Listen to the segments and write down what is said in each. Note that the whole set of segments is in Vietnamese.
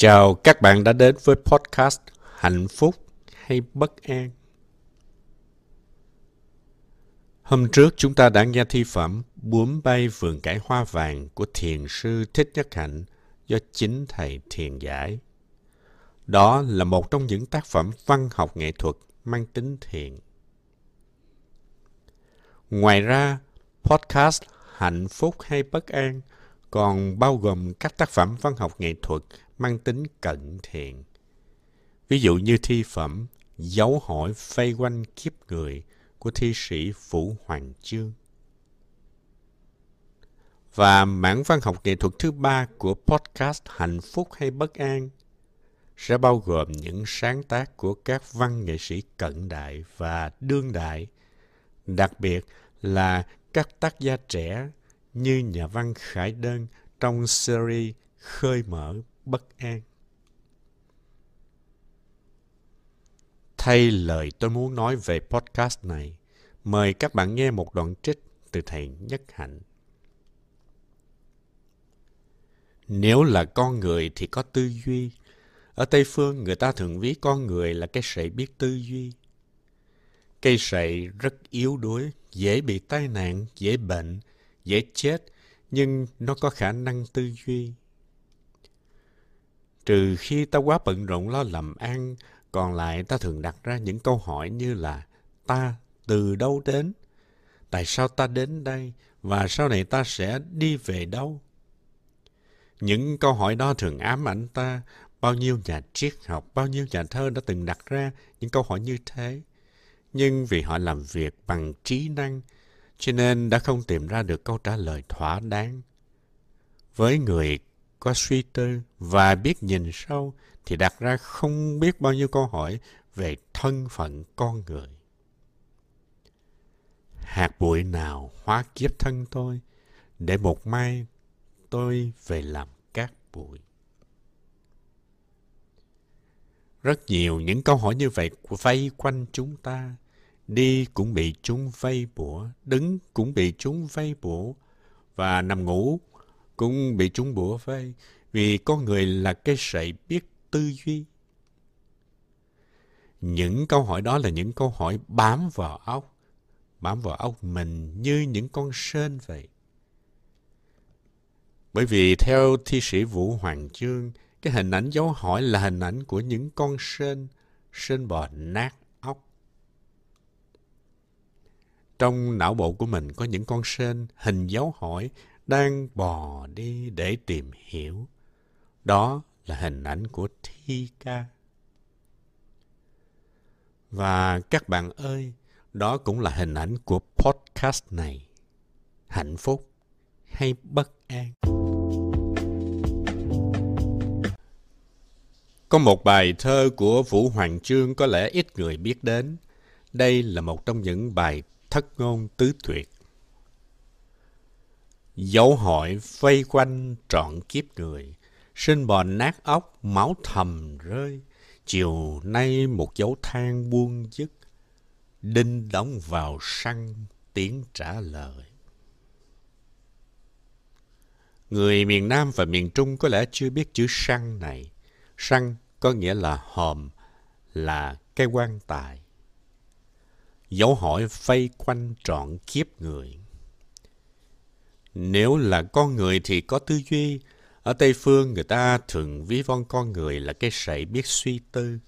Chào các bạn đã đến với podcast Hạnh phúc hay bất an. Hôm trước chúng ta đã nghe thi phẩm Bướm bay vườn cải hoa vàng của thiền sư Thích Nhất Hạnh do chính thầy thiền giải. Đó là một trong những tác phẩm văn học nghệ thuật mang tính thiền. Ngoài ra, podcast Hạnh phúc hay bất an còn bao gồm các tác phẩm văn học nghệ thuật mang tính cận thiện. Ví dụ như thi phẩm Dấu hỏi vây quanh kiếp người của thi sĩ Vũ Hoàng Chương. Và mảng văn học nghệ thuật thứ ba của podcast Hạnh phúc hay bất an sẽ bao gồm những sáng tác của các văn nghệ sĩ cận đại và đương đại, đặc biệt là các tác gia trẻ như nhà văn Khải Đơn trong series Khơi mở bất an. Thay lời tôi muốn nói về podcast này, mời các bạn nghe một đoạn trích từ thầy Nhất Hạnh. Nếu là con người thì có tư duy. Ở Tây Phương, người ta thường ví con người là cái sậy biết tư duy. Cây sậy rất yếu đuối, dễ bị tai nạn, dễ bệnh, dễ chết, nhưng nó có khả năng tư duy. Trừ khi ta quá bận rộn lo làm ăn, còn lại ta thường đặt ra những câu hỏi như là ta từ đâu đến? Tại sao ta đến đây? Và sau này ta sẽ đi về đâu? Những câu hỏi đó thường ám ảnh ta. Bao nhiêu nhà triết học, bao nhiêu nhà thơ đã từng đặt ra những câu hỏi như thế. Nhưng vì họ làm việc bằng trí năng, cho nên đã không tìm ra được câu trả lời thỏa đáng. Với người có suy tư và biết nhìn sâu thì đặt ra không biết bao nhiêu câu hỏi về thân phận con người. Hạt bụi nào hóa kiếp thân tôi để một mai tôi về làm cát bụi. Rất nhiều những câu hỏi như vậy vây quanh chúng ta. Đi cũng bị chúng vây bủa, đứng cũng bị chúng vây bủa, và nằm ngủ cũng bị chúng bủa vây vì con người là cái sậy biết tư duy. Những câu hỏi đó là những câu hỏi bám vào óc, bám vào óc mình như những con sên vậy. Bởi vì theo thi sĩ Vũ Hoàng Chương, cái hình ảnh dấu hỏi là hình ảnh của những con sên, sên bò nát óc. Trong não bộ của mình có những con sên hình dấu hỏi đang bò đi để tìm hiểu. Đó là hình ảnh của thi ca. Và các bạn ơi, đó cũng là hình ảnh của podcast này. Hạnh phúc hay bất an? Có một bài thơ của Vũ Hoàng Trương có lẽ ít người biết đến. Đây là một trong những bài thất ngôn tứ tuyệt. Dấu hỏi vây quanh trọn kiếp người, sinh bò nát óc, máu thầm rơi. Chiều nay một dấu than buông dứt, đinh đóng vào săn tiếng trả lời. Người miền Nam và miền Trung có lẽ chưa biết chữ săn này. Săn có nghĩa là hòm, là cái quan tài. Dấu hỏi vây quanh trọn kiếp người. Nếu là con người thì có tư duy. Ở Tây Phương người ta thường ví von con người là cái sậy biết suy tư.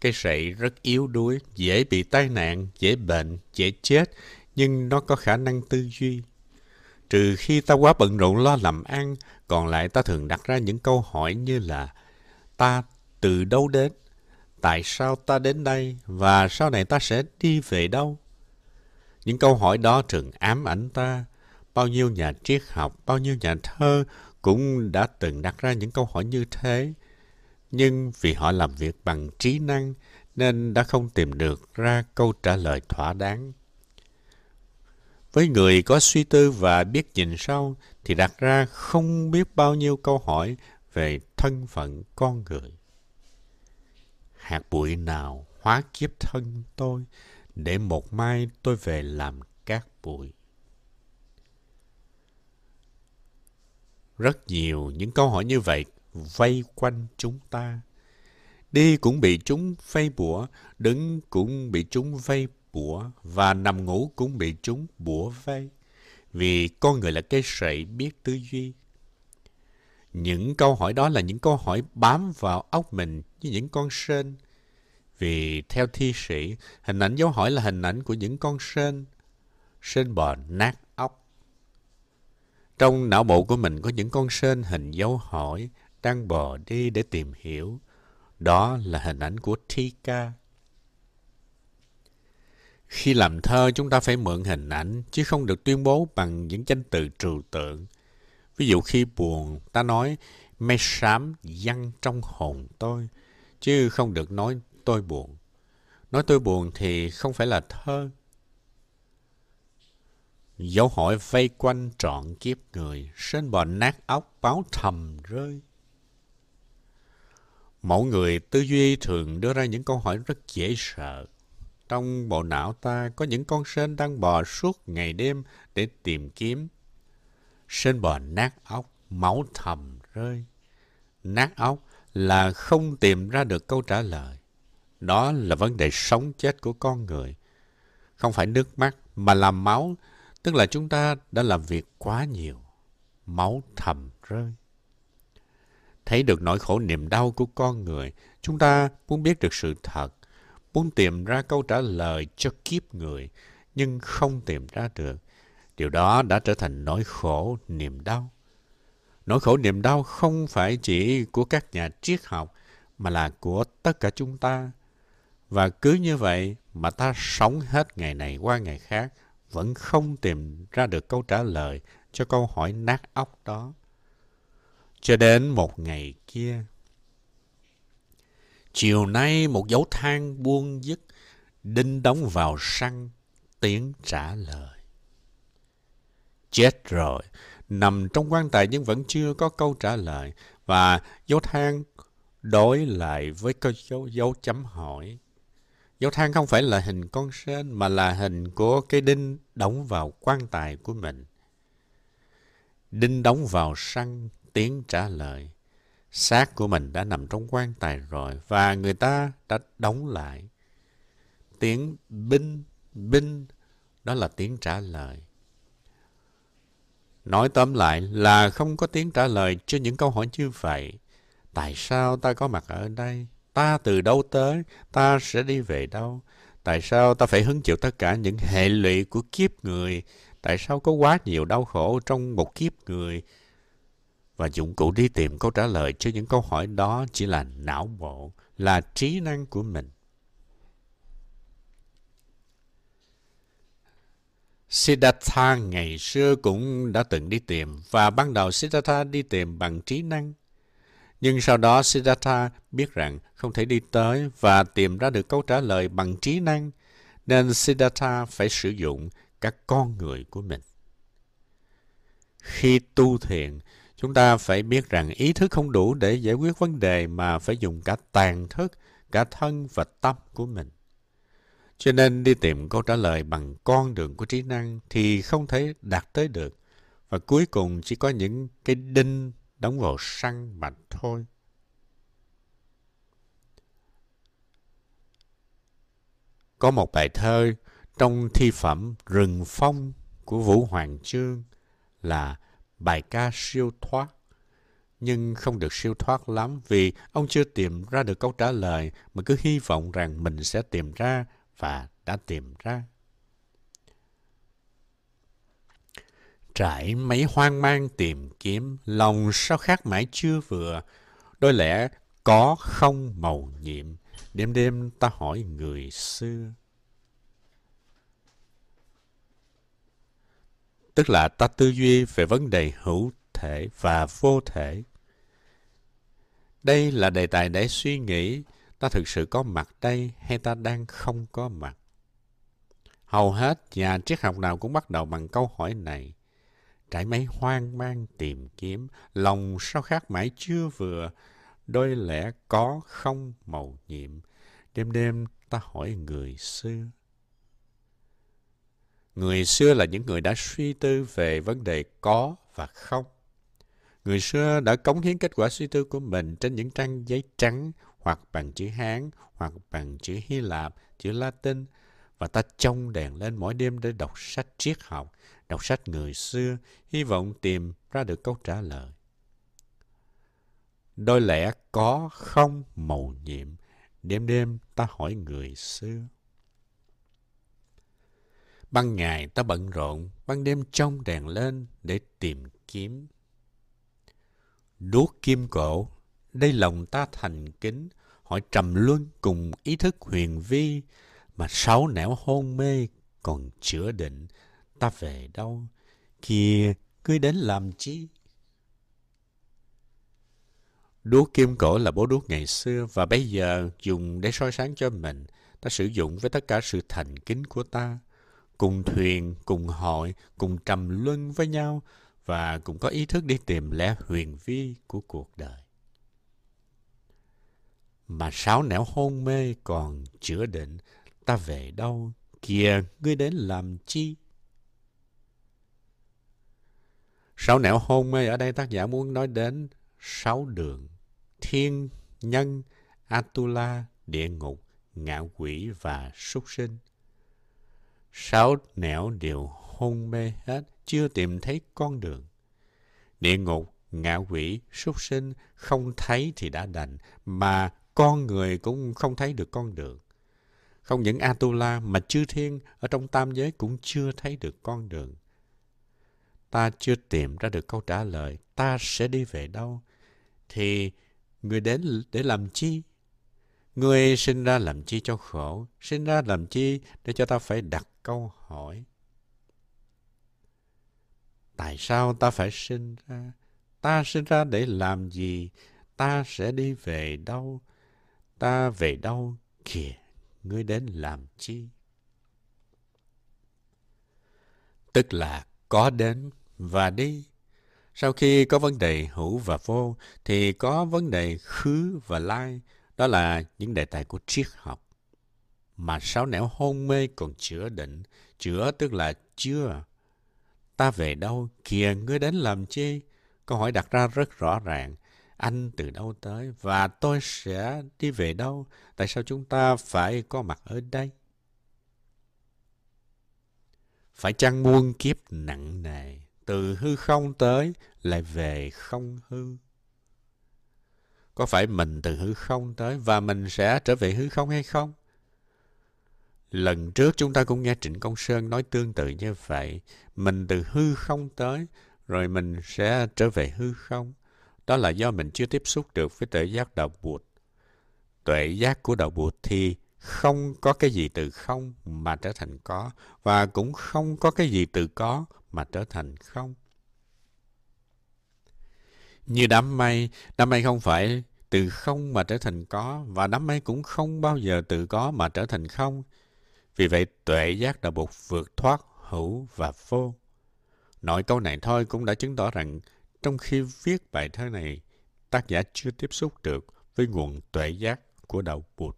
Cái sậy rất yếu đuối, dễ bị tai nạn, dễ bệnh, dễ chết, nhưng nó có khả năng tư duy. Trừ khi ta quá bận rộn lo làm ăn, còn lại ta thường đặt ra những câu hỏi như là ta từ đâu đến, tại sao ta đến đây và sau này ta sẽ đi về đâu? Những câu hỏi đó thường ám ảnh ta, bao nhiêu nhà triết học, bao nhiêu nhà thơ cũng đã từng đặt ra những câu hỏi như thế. Nhưng vì họ làm việc bằng trí năng nên đã không tìm được ra câu trả lời thỏa đáng. Với người có suy tư và biết nhìn sâu thì đặt ra không biết bao nhiêu câu hỏi về thân phận con người. Hạt bụi nào hóa kiếp thân tôi để một mai tôi về làm cát bụi. Rất nhiều những câu hỏi như vậy vây quanh chúng ta. Đi cũng bị chúng vây bủa, đứng cũng bị chúng vây bủa, và nằm ngủ cũng bị chúng bủa vây. Vì con người là cái sậy biết tư duy. Những câu hỏi đó là những câu hỏi bám vào óc mình như những con sên. Vì theo thi sĩ, hình ảnh dấu hỏi là hình ảnh của những con sên. Sên bò nát. Trong não bộ của mình có những con sên hình dấu hỏi đang bò đi để tìm hiểu. Đó là hình ảnh của Tika. Khi làm thơ, chúng ta phải mượn hình ảnh, chứ không được tuyên bố bằng những danh từ trừu tượng. Ví dụ khi buồn, ta nói mây xám văng trong hồn tôi, chứ không được nói tôi buồn. Nói tôi buồn thì không phải là thơ. Dấu hỏi vây quanh trọn kiếp người, sên bò nát óc báo thầm rơi. Mỗi người tư duy thường đưa ra những câu hỏi rất dễ sợ. Trong bộ não ta có những con sên đang bò suốt ngày đêm để tìm kiếm. Sên bò nát óc, máu thầm rơi. Nát óc là không tìm ra được câu trả lời. Đó là vấn đề sống chết của con người. Không phải nước mắt mà là máu, tức là chúng ta đã làm việc quá nhiều. Máu thầm rơi thấy được nỗi khổ niềm đau của con người. Chúng ta muốn biết được sự thật, muốn tìm ra câu trả lời cho kiếp người, nhưng không tìm ra được. Điều đó đã trở thành nỗi khổ niềm đau. Nỗi khổ niềm đau không phải chỉ của các nhà triết học, mà là của tất cả chúng ta. Và cứ như vậy mà ta sống hết ngày này qua ngày khác, vẫn không tìm ra được câu trả lời cho câu hỏi nát óc đó. Cho đến một ngày kia. Chiều nay một dấu than buông dứt, đinh đóng vào săn, tiếng trả lời. Chết rồi, nằm trong quan tài nhưng vẫn chưa có câu trả lời, và dấu than đối lại với câu dấu, dấu chấm hỏi. Dấu than không phải là hình con sên mà là hình của cái đinh đóng vào quan tài của mình. Đinh đóng vào săn tiếng trả lời. Xác của mình đã nằm trong quan tài rồi và người ta đã đóng lại. Tiếng binh, binh, đó là tiếng trả lời. Nói tóm lại là không có tiếng trả lời cho những câu hỏi như vậy. Tại sao ta có mặt ở đây? Ta từ đâu tới? Ta sẽ đi về đâu? Tại sao ta phải hứng chịu tất cả những hệ lụy của kiếp người? Tại sao có quá nhiều đau khổ trong một kiếp người? và dụng cụ đi tìm câu trả lời cho những câu hỏi đó chỉ là não bộ, là trí năng của mình. Siddhartha ngày xưa cũng đã từng đi tìm và ban đầu Siddhartha đi tìm bằng trí năng. Nhưng sau đó Siddhartha biết rằng không thể đi tới và tìm ra được câu trả lời bằng trí năng, nên Siddhartha phải sử dụng các con người của mình. Khi tu thiền, Chúng ta phải biết rằng ý thức không đủ để giải quyết vấn đề mà phải dùng cả tàn thức, cả thân và tâm của mình. Cho nên đi tìm câu trả lời bằng con đường của trí năng thì không thể đạt tới được. Và cuối cùng chỉ có những cái đinh đóng vào săn mà thôi. Có một bài thơ trong thi phẩm Rừng Phong của Vũ Hoàng Chương là bài ca siêu thoát. Nhưng không được siêu thoát lắm vì ông chưa tìm ra được câu trả lời, mà cứ hy vọng rằng mình sẽ tìm ra và đã tìm ra. Trải mấy hoang mang tìm kiếm, lòng sao khác mãi chưa vừa. Đôi lẽ có không màu nhiệm, đêm đêm ta hỏi người xưa. tức là ta tư duy về vấn đề hữu thể và vô thể. Đây là đề tài để suy nghĩ ta thực sự có mặt đây hay ta đang không có mặt. Hầu hết nhà triết học nào cũng bắt đầu bằng câu hỏi này cái máy hoang mang tìm kiếm, lòng sao khác mãi chưa vừa, đôi lẽ có không màu nhiệm. Đêm đêm ta hỏi người xưa. Người xưa là những người đã suy tư về vấn đề có và không. Người xưa đã cống hiến kết quả suy tư của mình trên những trang giấy trắng hoặc bằng chữ Hán hoặc bằng chữ Hy Lạp, chữ Latin và ta trông đèn lên mỗi đêm để đọc sách triết học, đọc sách người xưa, hy vọng tìm ra được câu trả lời. Đôi lẽ có không màu nhiệm, đêm đêm ta hỏi người xưa. Ban ngày ta bận rộn, ban đêm trông đèn lên để tìm kiếm. Đuốc kim cổ, đây lòng ta thành kính, hỏi trầm luân cùng ý thức huyền vi, mà sáu nẻo hôn mê còn chữa định, ta về đâu? Kìa, ngươi đến làm chi? Đuốc kim cổ là bố đuốc ngày xưa và bây giờ dùng để soi sáng cho mình. Ta sử dụng với tất cả sự thành kính của ta. Cùng thuyền, cùng hội, cùng trầm luân với nhau và cũng có ý thức đi tìm lẽ huyền vi của cuộc đời. Mà sáu nẻo hôn mê còn chữa định, ta về đâu, kìa ngươi đến làm chi? Sáu nẻo hôn mê ở đây tác giả muốn nói đến sáu đường thiên, nhân, Atula, địa ngục, ngạo quỷ và súc sinh. Sáu nẻo đều hôn mê hết, chưa tìm thấy con đường. Địa ngục, ngạo quỷ, súc sinh không thấy thì đã đành, mà con người cũng không thấy được con đường. Không những Atula mà chư thiên ở trong tam giới cũng chưa thấy được con đường. Ta chưa tìm ra được câu trả lời, ta sẽ đi về đâu? Thì Người đến để làm chi? Người sinh ra làm chi cho khổ? Sinh ra làm chi để cho ta phải đặt câu hỏi? Tại sao ta phải sinh ra? Ta sinh ra để làm gì? Ta sẽ đi về đâu? Ta về đâu? Kìa, ngươi đến làm chi? Tức là có đến và đi sau khi có vấn đề hữu và vô, thì có vấn đề khứ và lai. Đó là những đề tài của triết học. Mà sáu nẻo hôn mê còn chữa định. Chữa tức là chưa. Ta về đâu? Kìa, ngươi đến làm chi? Câu hỏi đặt ra rất rõ ràng. Anh từ đâu tới? Và tôi sẽ đi về đâu? Tại sao chúng ta phải có mặt ở đây? Phải chăng muôn kiếp nặng nề? từ hư không tới lại về không hư. Có phải mình từ hư không tới và mình sẽ trở về hư không hay không? Lần trước chúng ta cũng nghe Trịnh Công Sơn nói tương tự như vậy. Mình từ hư không tới, rồi mình sẽ trở về hư không. Đó là do mình chưa tiếp xúc được với tuệ giác đạo Bụt. Tuệ giác của đạo Bụt thì không có cái gì từ không mà trở thành có, và cũng không có cái gì từ có mà trở thành không. Như đám mây, đám mây không phải từ không mà trở thành có, và đám mây cũng không bao giờ từ có mà trở thành không. Vì vậy, tuệ giác đã buộc vượt thoát hữu và vô. Nội câu này thôi cũng đã chứng tỏ rằng trong khi viết bài thơ này, tác giả chưa tiếp xúc được với nguồn tuệ giác của đạo Bụt.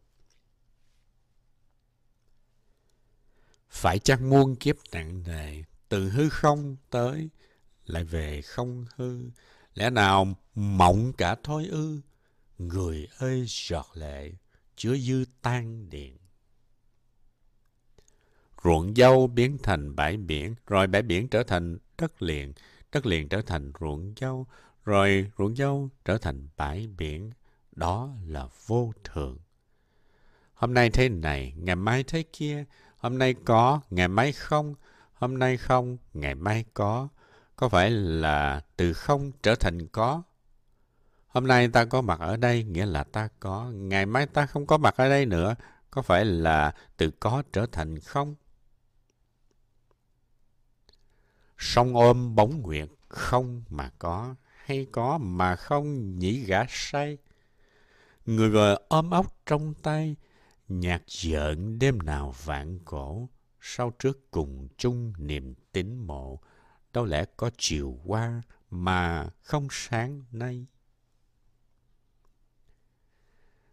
Phải chăng muôn kiếp nặng nề, từ hư không tới lại về không hư? Lẽ nào mộng cả thôi ư? Người ơi, giọt lệ chứa dư tan điện. Ruộng dâu biến thành bãi biển, rồi bãi biển trở thành đất liền đất liền trở thành ruộng dâu, rồi ruộng dâu trở thành bãi biển. Đó là vô thường. Hôm nay thế này, ngày mai thế kia hôm nay có ngày mai không hôm nay không, ngày mai có. Có phải là từ không trở thành có? Hôm nay ta có mặt ở đây nghĩa là ta có, ngày mai ta không có mặt ở đây nữa, có phải là từ có trở thành không? Sông ôm bóng nguyệt, không mà có, hay có mà không nhĩ gã say. Người vừa ôm ốc trong tay, nhạc giỡn đêm nào vạn cổ sau trước cùng chung niềm tín mộ, đâu lẽ có chiều qua mà không sáng nay.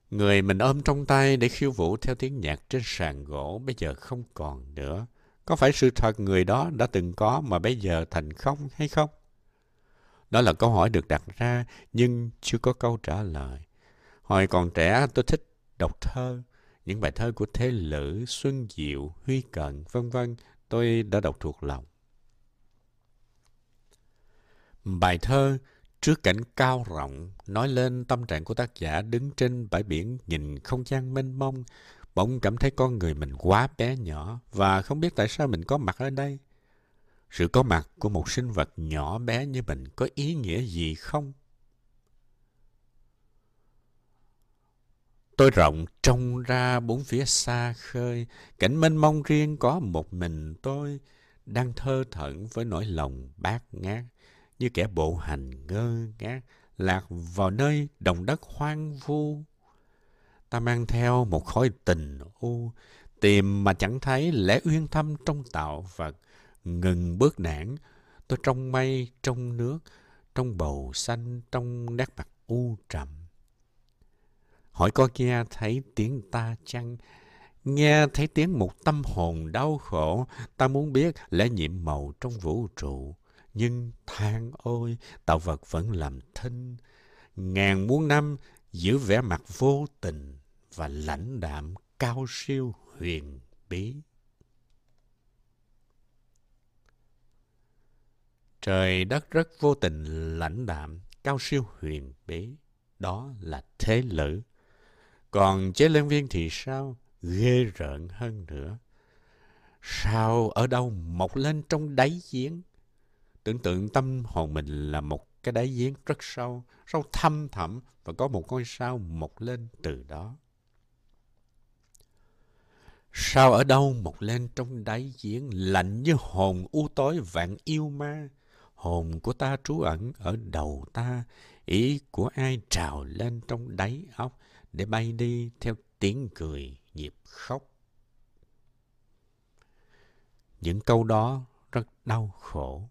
Người mình ôm trong tay để khiêu vũ theo tiếng nhạc trên sàn gỗ bây giờ không còn nữa. Có phải sự thật người đó đã từng có mà bây giờ thành không hay không? Đó là câu hỏi được đặt ra nhưng chưa có câu trả lời. Hồi còn trẻ tôi thích đọc thơ. Những bài thơ của Thế Lữ, Xuân Diệu, Huy Cận, vân vân tôi đã đọc thuộc lòng. Bài thơ Trước cảnh cao rộng nói lên tâm trạng của tác giả đứng trên bãi biển nhìn không gian mênh mông, bỗng cảm thấy con người mình quá bé nhỏ và không biết tại sao mình có mặt ở đây. Sự có mặt của một sinh vật nhỏ bé như mình có ý nghĩa gì không? Tôi rộng trông ra bốn phía xa khơi, cảnh mênh mông riêng có một mình tôi, đang thơ thẩn với nỗi lòng bát ngát, như kẻ bộ hành ngơ ngác, lạc vào nơi đồng đất hoang vu. Ta mang theo một khối tình u, tìm mà chẳng thấy lẽ uyên thâm trong tạo vật, ngừng bước nản, tôi trong mây, trong nước, trong bầu xanh, trong nét mặt u trầm. Hỏi có nghe thấy tiếng ta chăng? Nghe thấy tiếng một tâm hồn đau khổ, ta muốn biết lẽ nhiệm màu trong vũ trụ. Nhưng than ôi, tạo vật vẫn làm thinh. Ngàn muôn năm giữ vẻ mặt vô tình và lãnh đạm cao siêu huyền bí. Trời đất rất vô tình lãnh đạm, cao siêu huyền bí. Đó là thế lữ. Còn chế lên viên thì sao? Ghê rợn hơn nữa. Sao ở đâu mọc lên trong đáy giếng? Tưởng tượng tâm hồn mình là một cái đáy giếng rất sâu, sâu thâm thẳm và có một ngôi sao mọc lên từ đó. Sao ở đâu mọc lên trong đáy giếng lạnh như hồn u tối vạn yêu ma? Hồn của ta trú ẩn ở đầu ta, ý của ai trào lên trong đáy óc để bay đi theo tiếng cười nhịp khóc. Những câu đó rất đau khổ.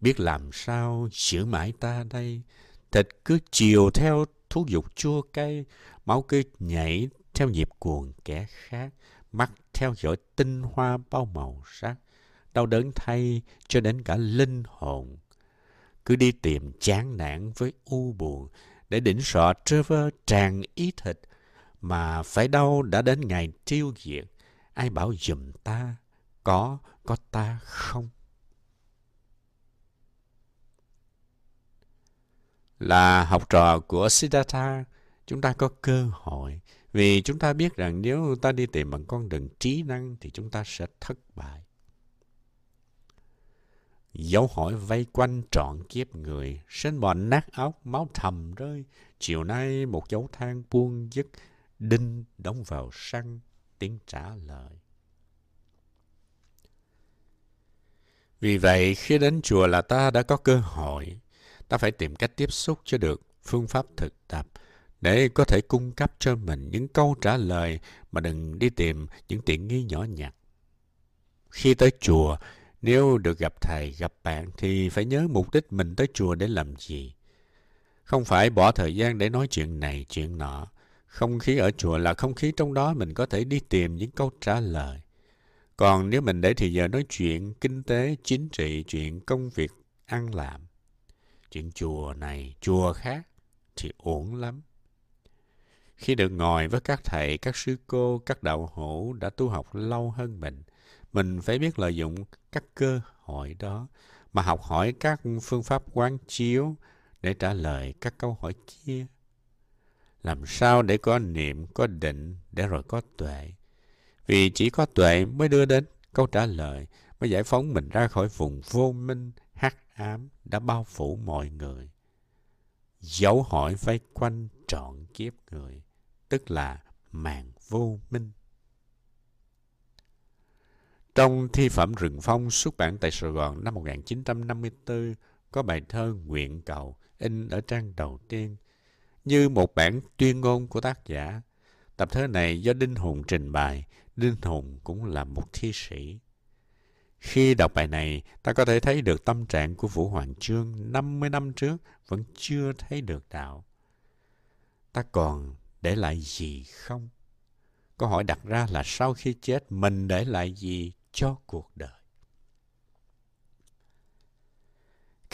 Biết làm sao giữ mãi ta đây, thịt cứ chiều theo thú dục chua cay, máu cứ nhảy theo nhịp cuồng kẻ khác, mắt theo dõi tinh hoa bao màu sắc, đau đớn thay cho đến cả linh hồn. Cứ đi tìm chán nản với u buồn, để đỉnh sọ trơ tràn ý thịt, mà phải đâu đã đến ngày tiêu diệt. Ai bảo dùm ta, có, có ta không? Là học trò của Siddhartha, chúng ta có cơ hội vì chúng ta biết rằng nếu ta đi tìm bằng con đường trí năng thì chúng ta sẽ thất bại. Dấu hỏi vây quanh trọn kiếp người, sinh mệnh nát óc, máu thầm rơi. Chiều nay một dấu than buông dứt, đinh đóng vào săn, tiếng trả lời. Vì vậy, khi đến chùa là ta đã có cơ hội. Ta phải tìm cách tiếp xúc cho được phương pháp thực tập để có thể cung cấp cho mình những câu trả lời mà đừng đi tìm những tiện nghi nhỏ nhặt. Khi tới chùa, nếu được gặp thầy, gặp bạn thì phải nhớ mục đích mình tới chùa để làm gì. Không phải bỏ thời gian để nói chuyện này, chuyện nọ. Không khí ở chùa là không khí trong đó mình có thể đi tìm những câu trả lời. Còn nếu mình để thì giờ nói chuyện kinh tế, chính trị, chuyện công việc, ăn làm. Chuyện chùa này, chùa khác thì ổn lắm. Khi được ngồi với các thầy, các sư cô, các đạo hữu đã tu học lâu hơn mình, mình phải biết lợi dụng các cơ hội đó mà học hỏi các phương pháp quán chiếu để trả lời các câu hỏi kia. Làm sao để có niệm, có định, để rồi có tuệ. Vì chỉ có tuệ mới đưa đến câu trả lời, mới giải phóng mình ra khỏi vùng vô minh, hắc ám đã bao phủ mọi người. Dấu hỏi vây quanh trọn kiếp người, tức là màn vô minh. Trong thi phẩm Rừng Phong xuất bản tại Sài Gòn năm 1954 có bài thơ Nguyện Cầu in ở trang đầu tiên như một bản tuyên ngôn của tác giả. Tập thơ này do Đinh Hùng trình bày, Đinh Hùng cũng là một thi sĩ. Khi đọc bài này, ta có thể thấy được tâm trạng của Vũ Hoàng Trương 50 năm trước vẫn chưa thấy được đạo. Ta còn để lại gì không? Câu hỏi đặt ra là sau khi chết mình để lại gì cho cuộc đời.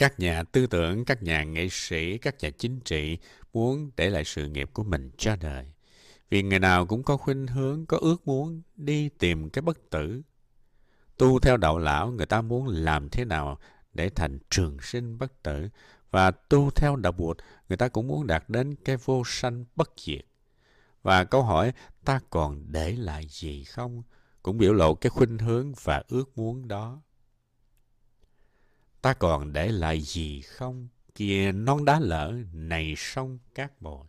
các nhà tư tưởng, các nhà nghệ sĩ, các nhà chính trị muốn để lại sự nghiệp của mình cho đời. Vì người nào cũng có khuynh hướng, có ước muốn đi tìm cái bất tử. Tu theo đạo lão, người ta muốn làm thế nào để thành trường sinh bất tử. Và tu theo đạo Bụt, người ta cũng muốn đạt đến cái vô sanh bất diệt. Và câu hỏi ta còn để lại gì không? Cũng biểu lộ cái khuynh hướng và ước muốn đó. Ta còn để lại gì không? Kìa non đá lỡ, này sông cát bồi.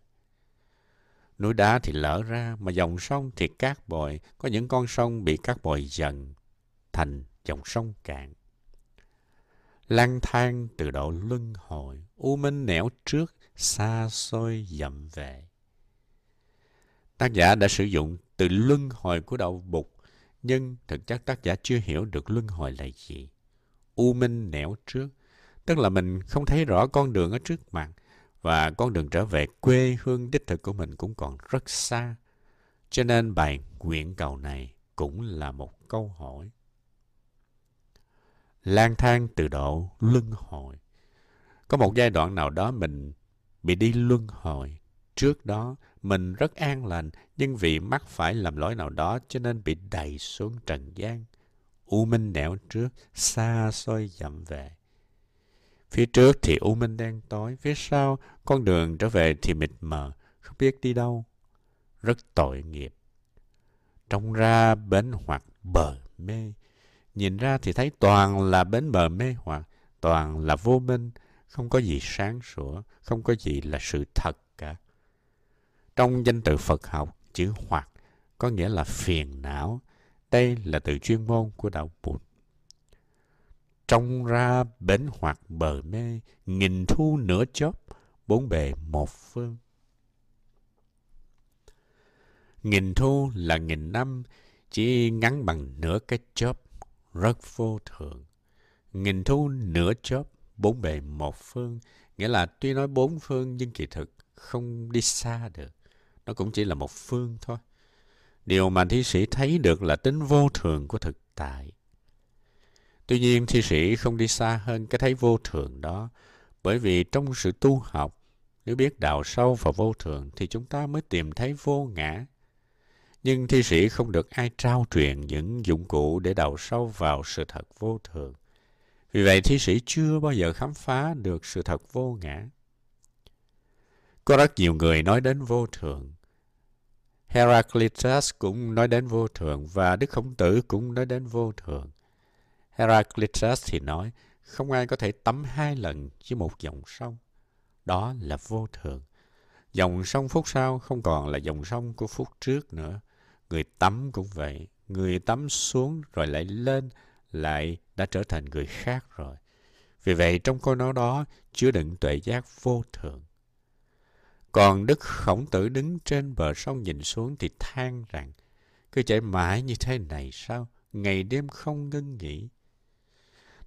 Núi đá thì lỡ ra, mà dòng sông thì cát bồi. Có những con sông bị cát bồi dần thành dòng sông cạn. Lang thang từ độ luân hồi, u minh nẻo trước, xa xôi dậm về. Tác giả đã sử dụng từ luân hồi của đạo bục nhưng thực chất tác giả chưa hiểu được luân hồi là gì. U minh nẻo trước, tức là mình không thấy rõ con đường ở trước mặt, và con đường trở về quê hương đích thực của mình cũng còn rất xa. Cho nên bài nguyện cầu này cũng là một câu hỏi. Lang thang từ độ luân hồi. Có một giai đoạn nào đó mình bị đi luân hồi. Trước đó mình rất an lành nhưng vì mắc phải làm lỗi nào đó cho nên bị đẩy xuống trần gian. U minh nẻo trước, xa xôi dặm về. Phía trước thì u minh đen tối, phía sau con đường trở về thì mịt mờ, không biết đi đâu. Rất tội nghiệp. Trông ra bến hoặc bờ mê. Nhìn ra thì thấy toàn là bến bờ mê hoặc, toàn là vô minh, không có gì sáng sủa, không có gì là sự thật. Trong danh từ Phật học, chữ hoặc có nghĩa là phiền não. Đây là từ chuyên môn của đạo Bụt trong ra bến hoặc bờ mê, nghìn thu nửa chóp, bốn bề một phương. Nghìn thu là nghìn năm, chỉ ngắn bằng nửa cái chóp, rất vô thường. Nghìn thu nửa chóp, bốn bề một phương, nghĩa là tuy nói bốn phương nhưng kỳ thực không đi xa được. Nó cũng chỉ là một phương thôi. Điều mà thi sĩ thấy được là tính vô thường của thực tại. Tuy nhiên, thi sĩ không đi xa hơn cái thấy vô thường đó, bởi vì trong sự tu học, nếu biết đạo sâu và vô thường thì chúng ta mới tìm thấy vô ngã. Nhưng thi sĩ không được ai trao truyền những dụng cụ để đào sâu vào sự thật vô thường. Vì vậy thi sĩ chưa bao giờ khám phá được sự thật vô ngã. Có rất nhiều người nói đến vô thường. Heraclitus cũng nói đến vô thường và Đức Khổng Tử cũng nói đến vô thường. Heraclitus thì nói, không ai có thể tắm hai lần với một dòng sông. Đó là vô thường. Dòng sông phút sau không còn là dòng sông của phút trước nữa. Người tắm cũng vậy. Người tắm xuống rồi lại lên, lại đã trở thành người khác rồi. Vì vậy trong câu nói đó chứa đựng tuệ giác vô thường. Còn Đức Khổng Tử đứng trên bờ sông nhìn xuống thì than rằng cứ chạy mãi như thế này sao? Ngày đêm không ngưng nghỉ.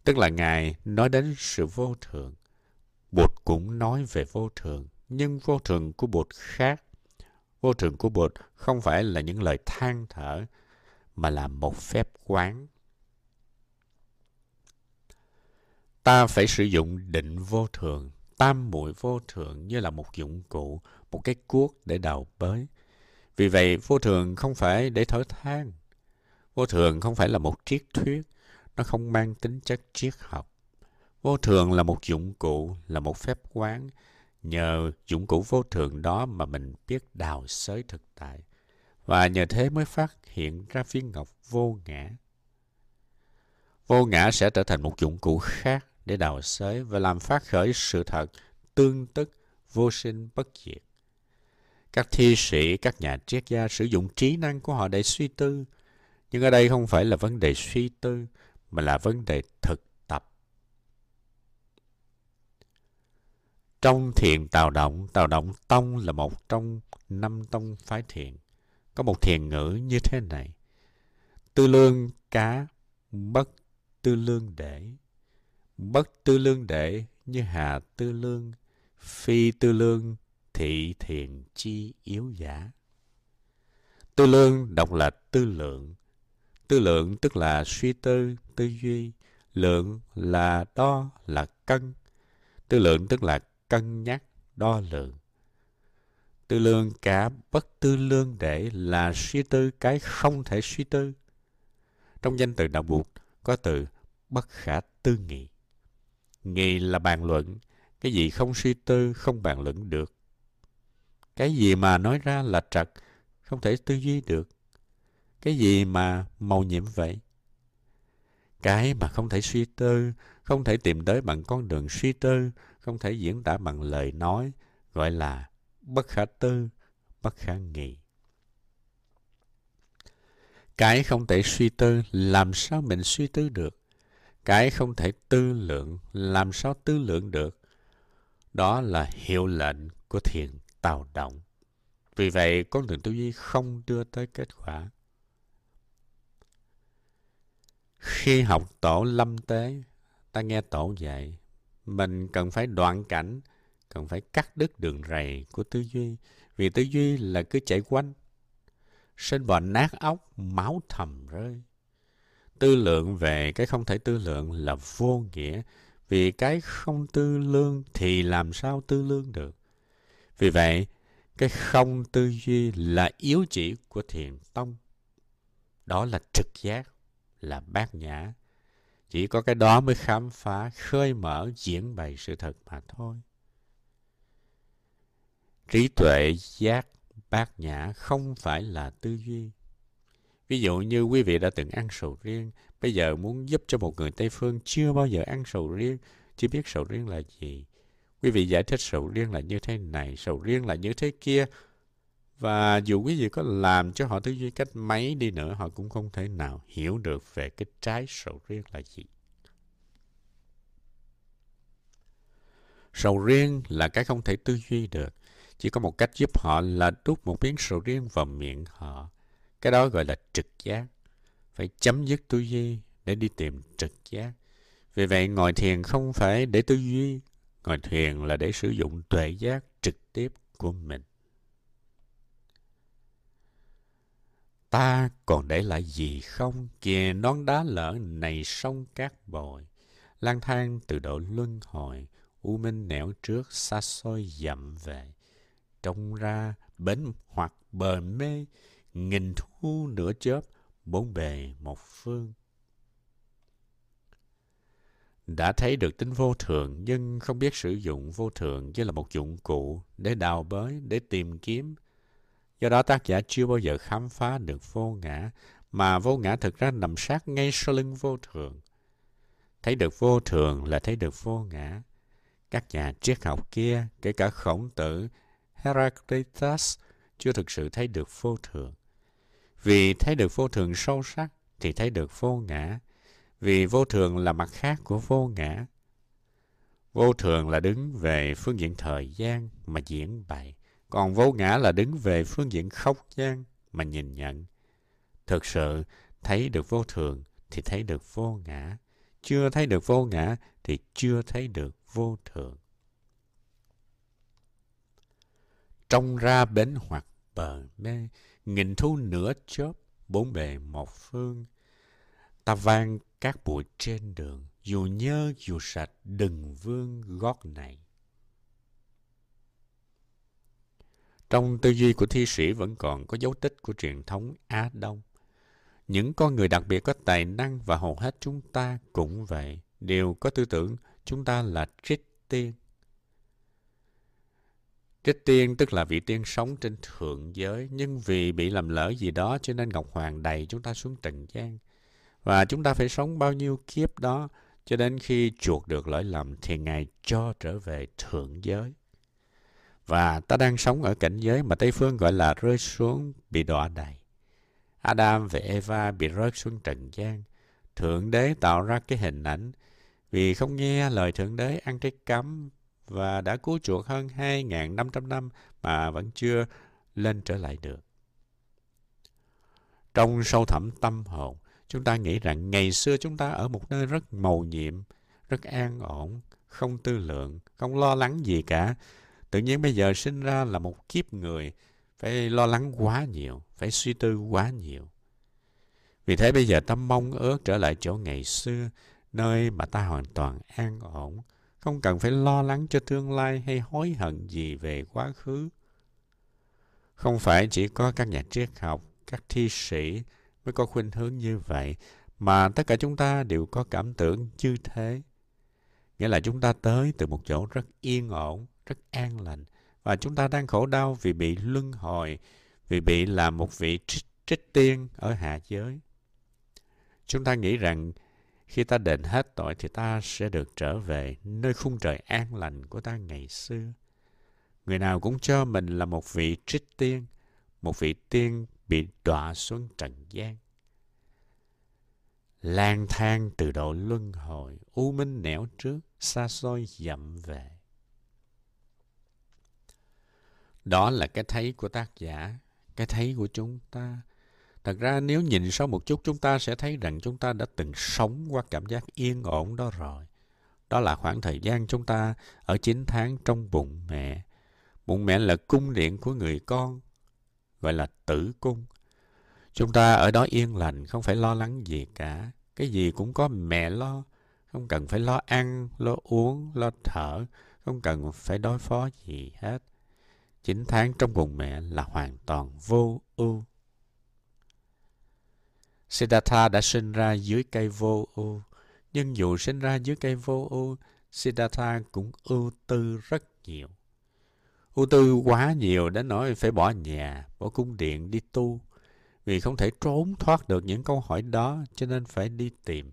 Tức là Ngài nói đến sự vô thường. Bụt cũng nói về vô thường, nhưng vô thường của Bụt khác. Vô thường của Bụt không phải là những lời than thở, mà là một phép quán. Ta phải sử dụng định vô thường, tam muội vô thường như là một dụng cụ, một cái cuốc để đào bới. Vì vậy, vô thường không phải để thở than. Vô thường không phải là một triết thuyết, nó không mang tính chất triết học. Vô thường là một dụng cụ, là một phép quán. Nhờ dụng cụ vô thường đó mà mình biết đào xới thực tại. Và nhờ thế mới phát hiện ra viên ngọc vô ngã. Vô ngã sẽ trở thành một dụng cụ khác để đào xới và làm phát khởi sự thật tương tức vô sinh bất diệt. Các thi sĩ, các nhà triết gia sử dụng trí năng của họ để suy tư. Nhưng ở đây không phải là vấn đề suy tư, mà là vấn đề thực tập. Trong thiền tào động, tào động tông là một trong năm tông phái thiền. Có một thiền ngữ như thế này. Tư lương cá, bất tư lương để. Bất tư lương đệ như hà tư lương, phi tư lương thị thiền chi yếu giả. Tư lương đọc là tư lượng, Tư lượng tức là suy tư, tư duy. Lượng là đo, là cân. Tư lượng tức là cân nhắc, đo lượng Tư lương cả bất tư lương để là suy tư cái không thể suy tư. Trong danh từ đạo buộc có từ bất khả tư nghị nghi là bàn luận, cái gì không suy tư, không bàn luận được. Cái gì mà nói ra là trật, không thể tư duy được. Cái gì mà màu nhiệm vậy? Cái mà không thể suy tư, không thể tìm tới bằng con đường suy tư, không thể diễn tả bằng lời nói, gọi là bất khả tư, bất khả nghị. Cái không thể suy tư, làm sao mình suy tư được? Cái không thể tư lượng, làm sao tư lượng được? Đó là hiệu lệnh của thiền tạo động. Vì vậy, con đường tư duy không đưa tới kết quả. Khi học tổ lâm tế, ta nghe tổ dạy, mình cần phải đoạn cảnh, cần phải cắt đứt đường rầy của tư duy, vì tư duy là cứ chạy quanh. Sinh bò nát óc, máu thầm rơi. Tư lượng về cái không thể tư lượng là vô nghĩa, vì cái không tư lương thì làm sao tư lương được. Vì vậy, cái không tư duy là yếu chỉ của thiền tông. Đó là trực giác, là bát nhã. Chỉ có cái đó mới khám phá, khơi mở, diễn bày sự thật mà thôi. Trí tuệ giác bát nhã không phải là tư duy. Ví dụ như quý vị đã từng ăn sầu riêng, bây giờ muốn giúp cho một người Tây Phương chưa bao giờ ăn sầu riêng, chưa biết sầu riêng là gì. Quý vị giải thích sầu riêng là như thế này, sầu riêng là như thế kia. Và dù quý vị có làm cho họ tư duy cách mấy đi nữa, họ cũng không thể nào hiểu được về cái trái sầu riêng là gì. Sầu riêng là cái không thể tư duy được. Chỉ có một cách giúp họ là đút một miếng sầu riêng vào miệng họ. Cái đó gọi là trực giác. Phải chấm dứt tư duy để đi tìm trực giác. Vì vậy ngồi thiền không phải để tư duy, ngồi thiền là để sử dụng tuệ giác trực tiếp của mình. Ta còn để lại gì không? Kìa nón đá lỡ này sông cát bồi. lang thang từ độ luân hồi, u minh nẻo trước xa xôi dặm về. Trông ra bến hoặc bờ mê, nghìn thu nửa chớp, bốn bề một phương đã thấy được tính vô thường nhưng không biết sử dụng vô thường như là một dụng cụ để đào bới, để tìm kiếm. Do đó tác giả chưa bao giờ khám phá được vô ngã, mà vô ngã thực ra nằm sát ngay sau lưng vô thường. Thấy được vô thường là thấy được vô ngã. Các nhà triết học kia, kể cả khổng tử, Heraclitus, chưa thực sự thấy được vô thường. Vì thấy được vô thường sâu sắc thì thấy được vô ngã, vì vô thường là mặt khác của vô ngã. Vô thường là đứng về phương diện thời gian mà diễn bày, còn vô ngã là đứng về phương diện không gian mà nhìn nhận. Thực sự, thấy được vô thường thì thấy được vô ngã. Chưa thấy được vô ngã thì chưa thấy được vô thường. Trong ra bến hoặc bờ mê, nghìn thu nửa chớp, bốn bề một phương. Ta vang các bụi trên đường, dù nhơ dù sạch đừng vương gót này. Trong tư duy của thi sĩ vẫn còn có dấu tích của truyền thống Á Đông. Những con người đặc biệt có tài năng và hầu hết chúng ta cũng vậy, đều có tư tưởng chúng ta là trích tiên. Trích tiên tức là vị tiên sống trên thượng giới, nhưng vì bị làm lỡ gì đó cho nên Ngọc Hoàng đầy chúng ta xuống trần gian. Và chúng ta phải sống bao nhiêu kiếp đó cho đến khi chuộc được lỗi lầm thì Ngài cho trở về thượng giới. Và ta đang sống ở cảnh giới mà Tây Phương gọi là rơi xuống bị đọa đầy. Adam và Eva bị rớt xuống trần gian. Thượng đế tạo ra cái hình ảnh vì không nghe lời Thượng đế ăn trái cấm và đã cứu chuộc hơn 2.500 năm mà vẫn chưa lên trở lại được. Trong sâu thẳm tâm hồn, Chúng ta nghĩ rằng ngày xưa chúng ta ở một nơi rất màu nhiệm, rất an ổn, không tư lượng, không lo lắng gì cả. Tự nhiên bây giờ sinh ra là một kiếp người, phải lo lắng quá nhiều, phải suy tư quá nhiều. Vì thế bây giờ ta mong ước trở lại chỗ ngày xưa, nơi mà ta hoàn toàn an ổn, không cần phải lo lắng cho tương lai hay hối hận gì về quá khứ. Không phải chỉ có các nhà triết học, các thi sĩ mới có khuynh hướng như vậy, mà tất cả chúng ta đều có cảm tưởng như thế. Nghĩa là chúng ta tới từ một chỗ rất yên ổn, rất an lành, và chúng ta đang khổ đau vì bị luân hồi, vì bị làm một vị trích, trích tiên ở hạ giới. Chúng ta nghĩ rằng khi ta đền hết tội thì ta sẽ được trở về nơi khung trời an lành của ta ngày xưa. Người nào cũng cho mình là một vị trích tiên, một vị tiên bị đọa xuống trần gian. lang thang từ độ luân hồi, u minh nẻo trước, xa xôi dậm về. Đó là cái thấy của tác giả, cái thấy của chúng ta. Thật ra nếu nhìn sâu một chút chúng ta sẽ thấy rằng chúng ta đã từng sống qua cảm giác yên ổn đó rồi. Đó là khoảng thời gian chúng ta ở 9 tháng trong bụng mẹ. Bụng mẹ là cung điện của người con, gọi là tử cung. Chúng ta ở đó yên lành, không phải lo lắng gì cả. Cái gì cũng có mẹ lo. Không cần phải lo ăn, lo uống, lo thở. Không cần phải đối phó gì hết. 9 tháng trong bụng mẹ là hoàn toàn vô ưu. Siddhartha đã sinh ra dưới cây vô ưu. Nhưng dù sinh ra dưới cây vô ưu, Siddhartha cũng ưu tư rất nhiều. Ưu tư quá nhiều đến nỗi phải bỏ nhà, bỏ cung điện đi tu. Vì không thể trốn thoát được những câu hỏi đó cho nên phải đi tìm.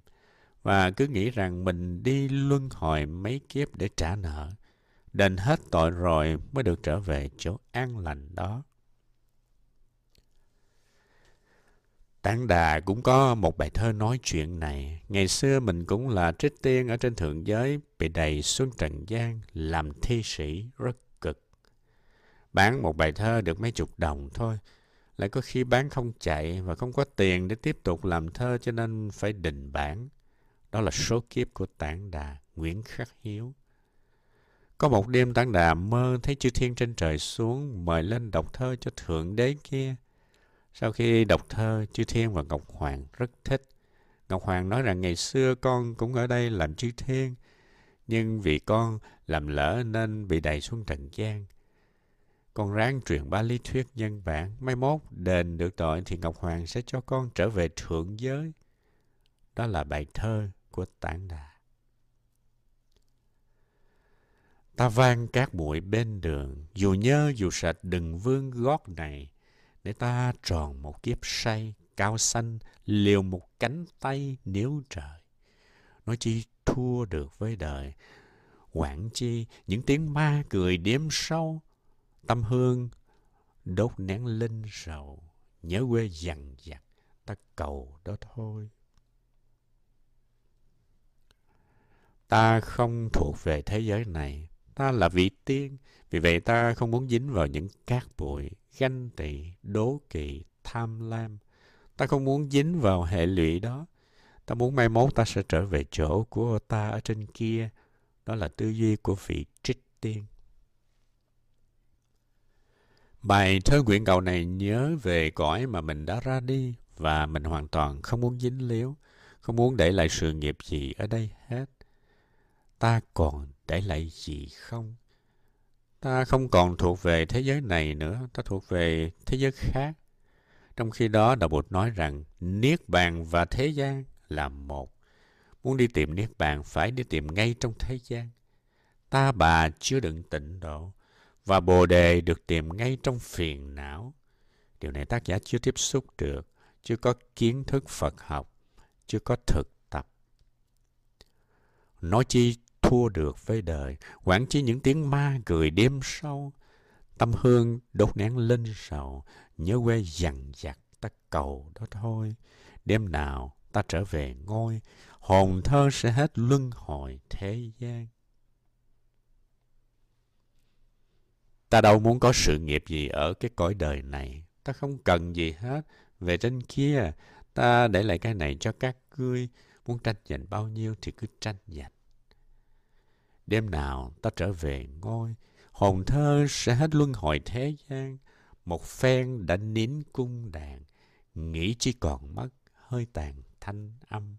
Và cứ nghĩ rằng mình đi luân hồi mấy kiếp để trả nợ đền hết tội rồi mới được trở về chỗ an lành đó. Tán Đà cũng có một bài thơ nói chuyện này. Ngày xưa mình cũng là trích tiên ở trên thượng giới, bị đầy xuống trần gian, làm thi sĩ rất cực. Bán một bài thơ được mấy chục đồng thôi. Lại có khi bán không chạy và không có tiền để tiếp tục làm thơ cho nên phải đình bản. Đó là số kiếp của Tản Đà, Nguyễn Khắc Hiếu. Có một đêm Tản đà mơ thấy chư thiên trên trời xuống mời lên đọc thơ cho thượng đế kia. Sau khi đọc thơ, chư thiên và Ngọc Hoàng rất thích. Ngọc Hoàng nói rằng ngày xưa con cũng ở đây làm chư thiên, nhưng vì con làm lỡ nên bị đầy xuống trần gian. Con ráng truyền ba lý thuyết nhân bản, mai mốt đền được tội thì Ngọc Hoàng sẽ cho con trở về thượng giới. Đó là bài thơ của Tản Đà. Ta vang các bụi bên đường, dù nhớ dù sạch đừng vương gót này, để ta tròn một kiếp say, cao xanh, liều một cánh tay nếu trời. Nói chi thua được với đời, quảng chi những tiếng ma cười đêm sâu, tâm hương đốt nén linh sầu, nhớ quê dằn dặt, ta cầu đó thôi. Ta không thuộc về thế giới này, Ta là vị tiên, vì vậy ta không muốn dính vào những cát bụi, ganh tị, đố kỵ, tham lam. Ta không muốn dính vào hệ lụy đó. Ta muốn mai mốt ta sẽ trở về chỗ của ta ở trên kia. Đó là tư duy của vị trích tiên. Bài thơ nguyện cầu này nhớ về cõi mà mình đã ra đi và mình hoàn toàn không muốn dính líu, không muốn để lại sự nghiệp gì ở đây hết. Ta còn để lại gì không? Ta không còn thuộc về thế giới này nữa, ta thuộc về thế giới khác. Trong khi đó, Đạo Bụt nói rằng Niết Bàn và thế gian là một. Muốn đi tìm Niết Bàn phải đi tìm ngay trong thế gian. Ta bà chưa đựng tịnh độ và Bồ Đề được tìm ngay trong phiền não. Điều này tác giả chưa tiếp xúc được, chưa có kiến thức Phật học, chưa có thực tập. Nói chi thua được với đời, quản chi những tiếng ma cười đêm sâu. Tâm hương đốt nén linh sầu, nhớ quê dằn dặt ta cầu đó thôi. Đêm nào ta trở về ngôi, hồn thơ sẽ hết luân hồi thế gian. Ta đâu muốn có sự nghiệp gì ở cái cõi đời này. Ta không cần gì hết. Về trên kia, ta để lại cái này cho các ngươi. Muốn tranh giành bao nhiêu thì cứ tranh giành. Đêm nào ta trở về ngôi, hồn thơ sẽ hết luân hồi thế gian. Một phen đã nín cung đàn, nghĩ chỉ còn mất hơi tàn thanh âm.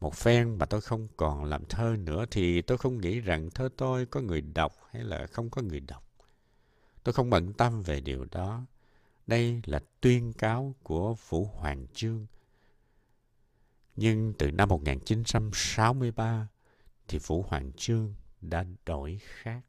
Một phen mà tôi không còn làm thơ nữa thì tôi không nghĩ rằng thơ tôi có người đọc hay là không có người đọc. Tôi không bận tâm về điều đó. Đây là tuyên cáo của Vũ Hoàng Chương. Nhưng từ năm 1963 thì Vũ Hoàng Chương đã đổi khác.